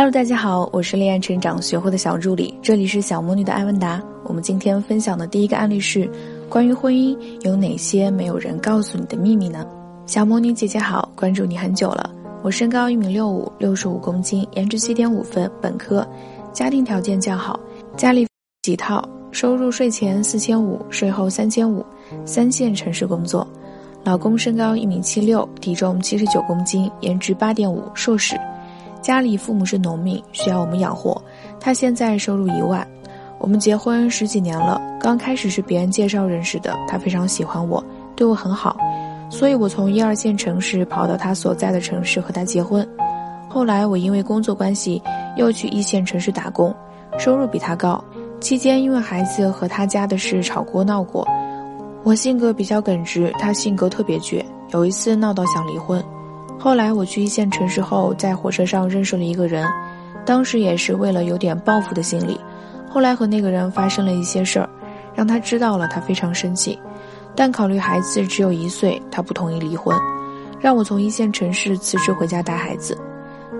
Hello，大家好，我是恋爱成长学会的小助理，这里是小魔女的艾文达。我们今天分享的第一个案例是关于婚姻有哪些没有人告诉你的秘密呢？小魔女姐姐好，关注你很久了，我身高一米六五，六十五公斤，颜值七点五分，本科，家庭条件较好，家里几套，收入税前四千五，税后三千五，三线城市工作，老公身高一米七六，体重七十九公斤，颜值八点五，硕士。家里父母是农民，需要我们养活。他现在收入一万，我们结婚十几年了。刚开始是别人介绍认识的，他非常喜欢我，对我很好，所以我从一二线城市跑到他所在的城市和他结婚。后来我因为工作关系又去一线城市打工，收入比他高。期间因为孩子和他家的事吵过闹过。我性格比较耿直，他性格特别倔，有一次闹到想离婚。后来我去一线城市后，在火车上认识了一个人，当时也是为了有点报复的心理。后来和那个人发生了一些事儿，让他知道了，他非常生气。但考虑孩子只有一岁，他不同意离婚，让我从一线城市辞职回家带孩子。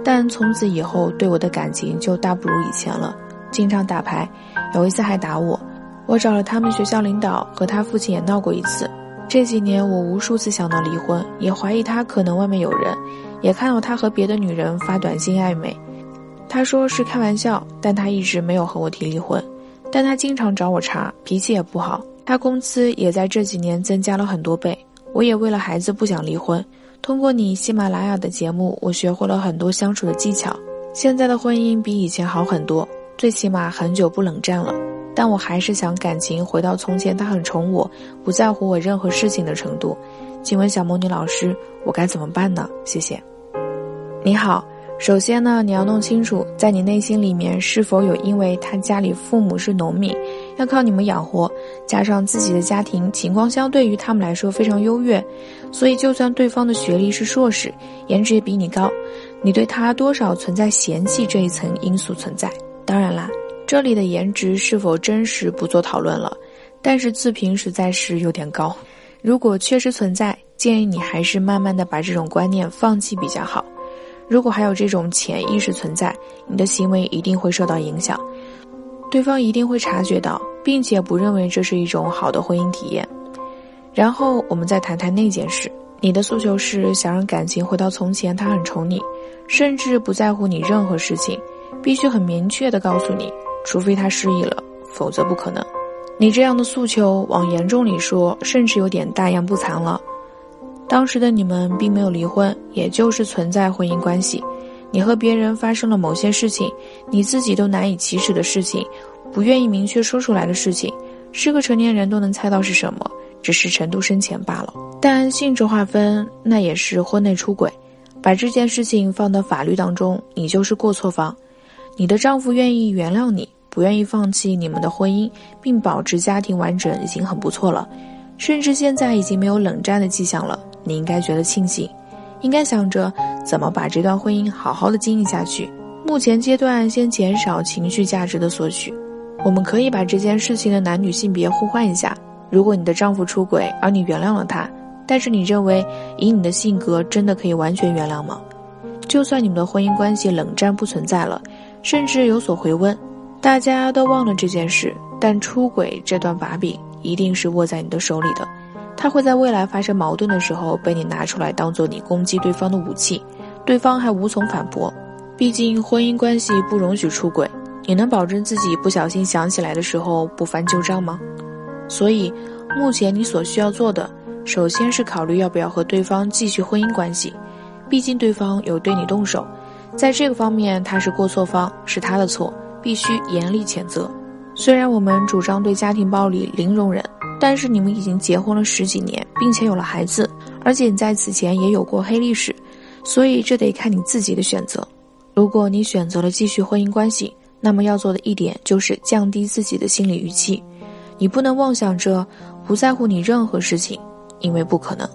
但从此以后，对我的感情就大不如以前了，经常打牌，有一次还打我。我找了他们学校领导，和他父亲也闹过一次。这几年，我无数次想到离婚，也怀疑他可能外面有人，也看到他和别的女人发短信暧昧。他说是开玩笑，但他一直没有和我提离婚。但他经常找我茬，脾气也不好。他工资也在这几年增加了很多倍。我也为了孩子不想离婚。通过你喜马拉雅的节目，我学会了很多相处的技巧。现在的婚姻比以前好很多，最起码很久不冷战了。但我还是想感情回到从前，他很宠我，不在乎我任何事情的程度。请问小魔女老师，我该怎么办呢？谢谢。你好，首先呢，你要弄清楚，在你内心里面是否有因为他家里父母是农民，要靠你们养活，加上自己的家庭情况相对于他们来说非常优越，所以就算对方的学历是硕士，颜值也比你高，你对他多少存在嫌弃这一层因素存在。当然啦。这里的颜值是否真实不做讨论了，但是自评实在是有点高。如果确实存在，建议你还是慢慢的把这种观念放弃比较好。如果还有这种潜意识存在，你的行为一定会受到影响，对方一定会察觉到，并且不认为这是一种好的婚姻体验。然后我们再谈谈那件事，你的诉求是想让感情回到从前，他很宠你，甚至不在乎你任何事情，必须很明确的告诉你。除非他失忆了，否则不可能。你这样的诉求，往严重里说，甚至有点大言不惭了。当时的你们并没有离婚，也就是存在婚姻关系。你和别人发生了某些事情，你自己都难以启齿的事情，不愿意明确说出来的事情，是个成年人都能猜到是什么，只是程度深浅罢了。但性质划分，那也是婚内出轨。把这件事情放到法律当中，你就是过错方。你的丈夫愿意原谅你，不愿意放弃你们的婚姻，并保持家庭完整，已经很不错了。甚至现在已经没有冷战的迹象了，你应该觉得庆幸，应该想着怎么把这段婚姻好好的经营下去。目前阶段先减少情绪价值的索取，我们可以把这件事情的男女性别互换一下。如果你的丈夫出轨，而你原谅了他，但是你认为以你的性格真的可以完全原谅吗？就算你们的婚姻关系冷战不存在了。甚至有所回温，大家都忘了这件事，但出轨这段把柄一定是握在你的手里的，他会在未来发生矛盾的时候被你拿出来当做你攻击对方的武器，对方还无从反驳。毕竟婚姻关系不容许出轨，你能保证自己不小心想起来的时候不翻旧账吗？所以，目前你所需要做的，首先是考虑要不要和对方继续婚姻关系，毕竟对方有对你动手。在这个方面，他是过错方，是他的错，必须严厉谴责。虽然我们主张对家庭暴力零容忍，但是你们已经结婚了十几年，并且有了孩子，而且你在此前也有过黑历史，所以这得看你自己的选择。如果你选择了继续婚姻关系，那么要做的一点就是降低自己的心理预期，你不能妄想着不在乎你任何事情，因为不可能。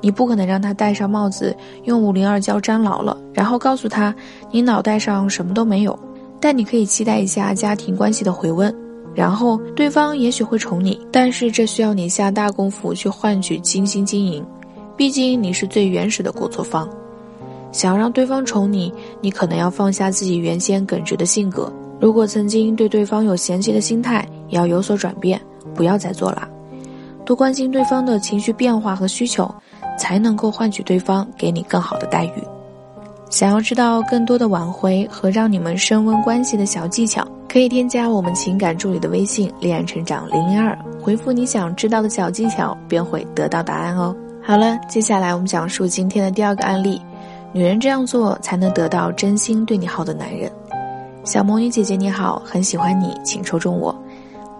你不可能让他戴上帽子，用五零二胶粘牢了，然后告诉他你脑袋上什么都没有。但你可以期待一下家庭关系的回温，然后对方也许会宠你，但是这需要你下大功夫去换取精心经营。毕竟你是最原始的过错方。想要让对方宠你，你可能要放下自己原先耿直的性格。如果曾经对对方有嫌弃的心态，也要有所转变，不要再做了。多关心对方的情绪变化和需求，才能够换取对方给你更好的待遇。想要知道更多的挽回和让你们升温关系的小技巧，可以添加我们情感助理的微信“恋爱成长零零二”，回复你想知道的小技巧，便会得到答案哦。好了，接下来我们讲述今天的第二个案例。女人这样做才能得到真心对你好的男人。小魔女姐姐你好，很喜欢你，请抽中我。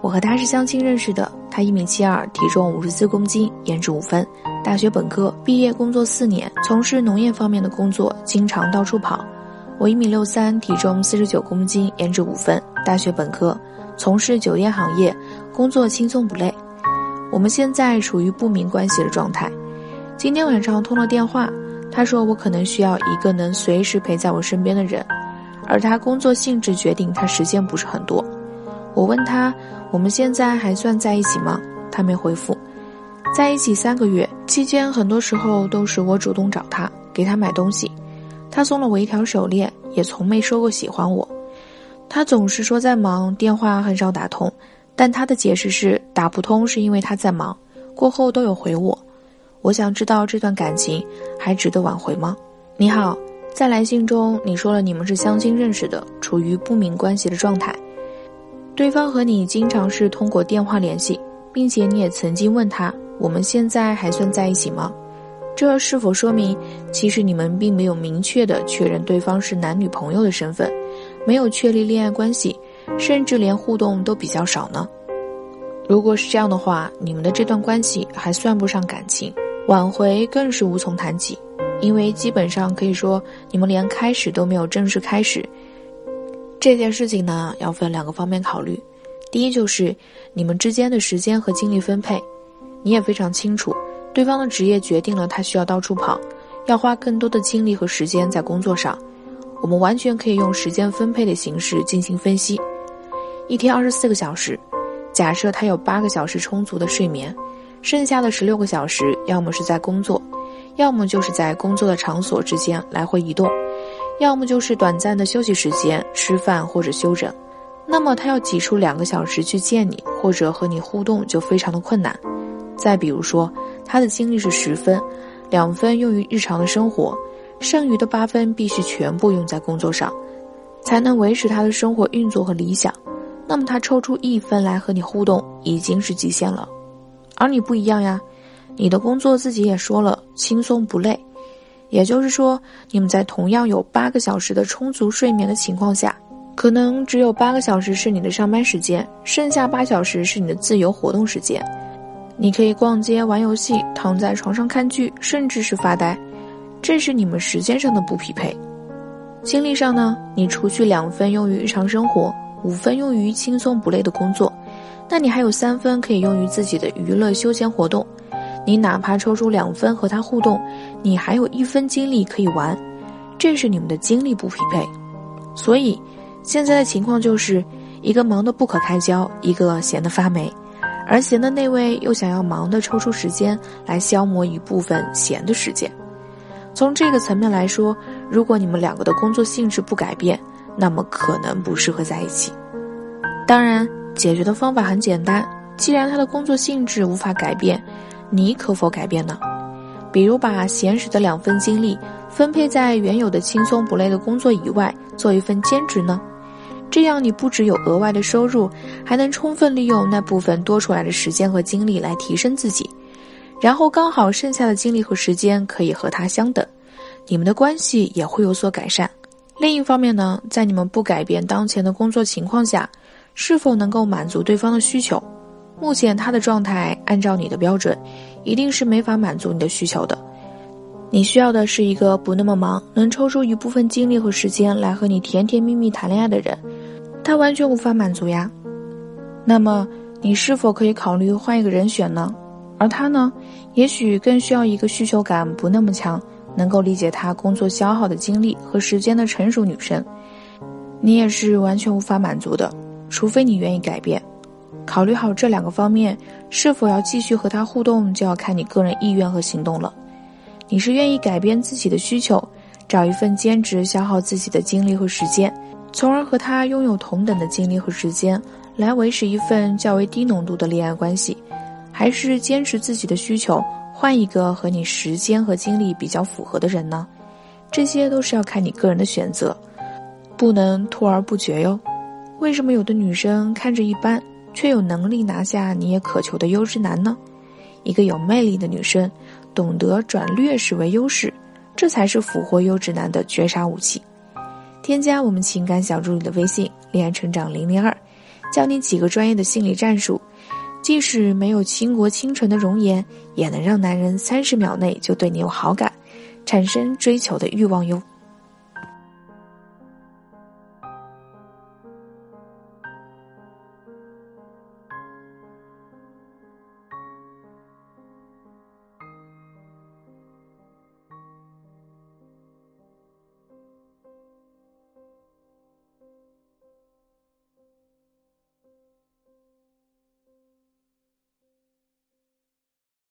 我和他是相亲认识的，他一米七二，体重五十四公斤，颜值五分，大学本科毕业，工作四年，从事农业方面的工作，经常到处跑。我一米六三，体重四十九公斤，颜值五分，大学本科，从事酒店行业，工作轻松不累。我们现在处于不明关系的状态。今天晚上通了电话。他说：“我可能需要一个能随时陪在我身边的人，而他工作性质决定他时间不是很多。”我问他：“我们现在还算在一起吗？”他没回复。在一起三个月期间，很多时候都是我主动找他，给他买东西。他送了我一条手链，也从没说过喜欢我。他总是说在忙，电话很少打通，但他的解释是打不通是因为他在忙，过后都有回我。我想知道这段感情还值得挽回吗？你好，在来信中你说了你们是相亲认识的，处于不明关系的状态，对方和你经常是通过电话联系，并且你也曾经问他我们现在还算在一起吗？这是否说明其实你们并没有明确的确认对方是男女朋友的身份，没有确立恋爱关系，甚至连互动都比较少呢？如果是这样的话，你们的这段关系还算不上感情。挽回更是无从谈起，因为基本上可以说你们连开始都没有正式开始。这件事情呢，要分两个方面考虑。第一就是你们之间的时间和精力分配，你也非常清楚，对方的职业决定了他需要到处跑，要花更多的精力和时间在工作上。我们完全可以用时间分配的形式进行分析。一天二十四个小时，假设他有八个小时充足的睡眠。剩下的十六个小时，要么是在工作，要么就是在工作的场所之间来回移动，要么就是短暂的休息时间，吃饭或者休整。那么他要挤出两个小时去见你或者和你互动，就非常的困难。再比如说，他的精力是十分，两分用于日常的生活，剩余的八分必须全部用在工作上，才能维持他的生活运作和理想。那么他抽出一分来和你互动，已经是极限了。而你不一样呀，你的工作自己也说了轻松不累，也就是说，你们在同样有八个小时的充足睡眠的情况下，可能只有八个小时是你的上班时间，剩下八小时是你的自由活动时间。你可以逛街、玩游戏、躺在床上看剧，甚至是发呆，这是你们时间上的不匹配。精力上呢，你除去两分用于日常生活，五分用于轻松不累的工作。那你还有三分可以用于自己的娱乐休闲活动，你哪怕抽出两分和他互动，你还有一分精力可以玩，这是你们的精力不匹配。所以，现在的情况就是一个忙得不可开交，一个闲得发霉，而闲的那位又想要忙的抽出时间来消磨一部分闲的时间。从这个层面来说，如果你们两个的工作性质不改变，那么可能不适合在一起。当然。解决的方法很简单，既然他的工作性质无法改变，你可否改变呢？比如把闲时的两分精力分配在原有的轻松不累的工作以外，做一份兼职呢？这样你不只有额外的收入，还能充分利用那部分多出来的时间和精力来提升自己，然后刚好剩下的精力和时间可以和他相等，你们的关系也会有所改善。另一方面呢，在你们不改变当前的工作情况下。是否能够满足对方的需求？目前他的状态，按照你的标准，一定是没法满足你的需求的。你需要的是一个不那么忙，能抽出一部分精力和时间来和你甜甜蜜蜜谈恋爱的人。他完全无法满足呀。那么，你是否可以考虑换一个人选呢？而他呢，也许更需要一个需求感不那么强，能够理解他工作消耗的精力和时间的成熟女生。你也是完全无法满足的。除非你愿意改变，考虑好这两个方面，是否要继续和他互动，就要看你个人意愿和行动了。你是愿意改变自己的需求，找一份兼职消耗自己的精力和时间，从而和他拥有同等的精力和时间来维持一份较为低浓度的恋爱关系，还是坚持自己的需求，换一个和你时间和精力比较符合的人呢？这些都是要看你个人的选择，不能拖而不决哟。为什么有的女生看着一般，却有能力拿下你也渴求的优质男呢？一个有魅力的女生，懂得转劣势为优势，这才是俘获优质男的绝杀武器。添加我们情感小助理的微信“恋爱成长零零二”，教你几个专业的心理战术，即使没有倾国倾城的容颜，也能让男人三十秒内就对你有好感，产生追求的欲望哟。